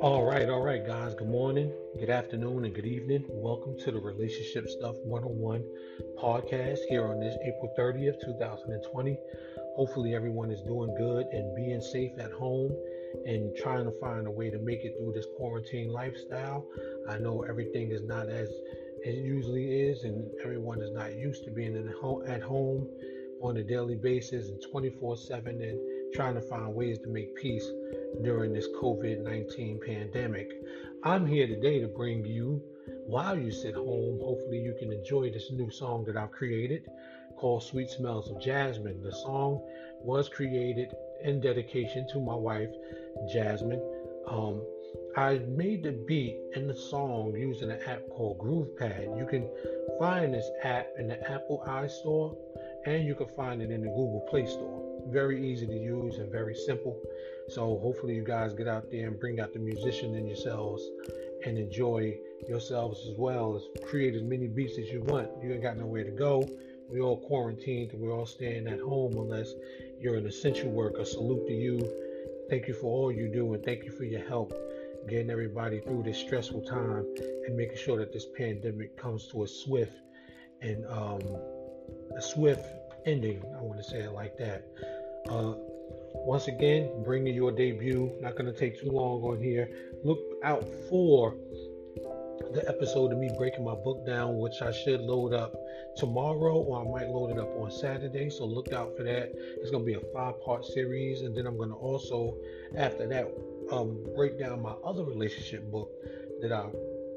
All right, all right, guys. Good morning, good afternoon, and good evening. Welcome to the Relationship Stuff 101 podcast here on this April 30th, 2020. Hopefully, everyone is doing good and being safe at home and trying to find a way to make it through this quarantine lifestyle. I know everything is not as it usually is, and everyone is not used to being at home on a daily basis and 24 7 and trying to find ways to make peace during this COVID 19 pandemic. I'm here today to bring you, while you sit home, hopefully you can enjoy this new song that I've created called Sweet Smells of Jasmine. The song was created in dedication to my wife, Jasmine. Um, I made the beat and the song using an app called GroovePad. You can find this app in the Apple iStore and you can find it in the Google Play Store. Very easy to use and very simple. So hopefully you guys get out there and bring out the musician in yourselves and enjoy yourselves as well as create as many beats as you want. You ain't got nowhere to go. We all quarantined we're all staying at home unless you're an essential worker. Salute to you. Thank you for all you do and thank you for your help getting everybody through this stressful time and making sure that this pandemic comes to a swift and um, a swift ending. I want to say it like that. Uh, once again, bringing your debut. Not going to take too long on here. Look out for the episode of me breaking my book down, which I should load up tomorrow, or I might load it up on Saturday. So look out for that. It's going to be a five part series. And then I'm going to also, after that, um, break down my other relationship book that I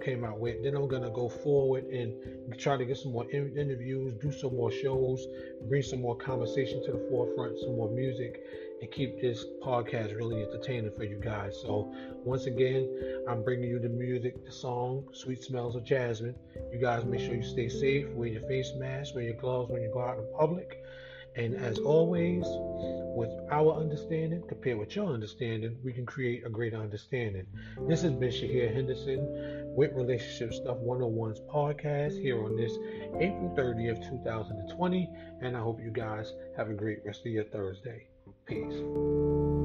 came out with. Then I'm gonna go forward and try to get some more in- interviews, do some more shows, bring some more conversation to the forefront, some more music, and keep this podcast really entertaining for you guys. So once again, I'm bringing you the music, the song, "Sweet Smells of Jasmine." You guys make sure you stay safe, wear your face mask, wear your gloves when you go out in public. And as always, with our understanding compared with your understanding, we can create a greater understanding. This has been Shahir Henderson with Relationship Stuff 101's podcast here on this April 30th, 2020. And I hope you guys have a great rest of your Thursday. Peace.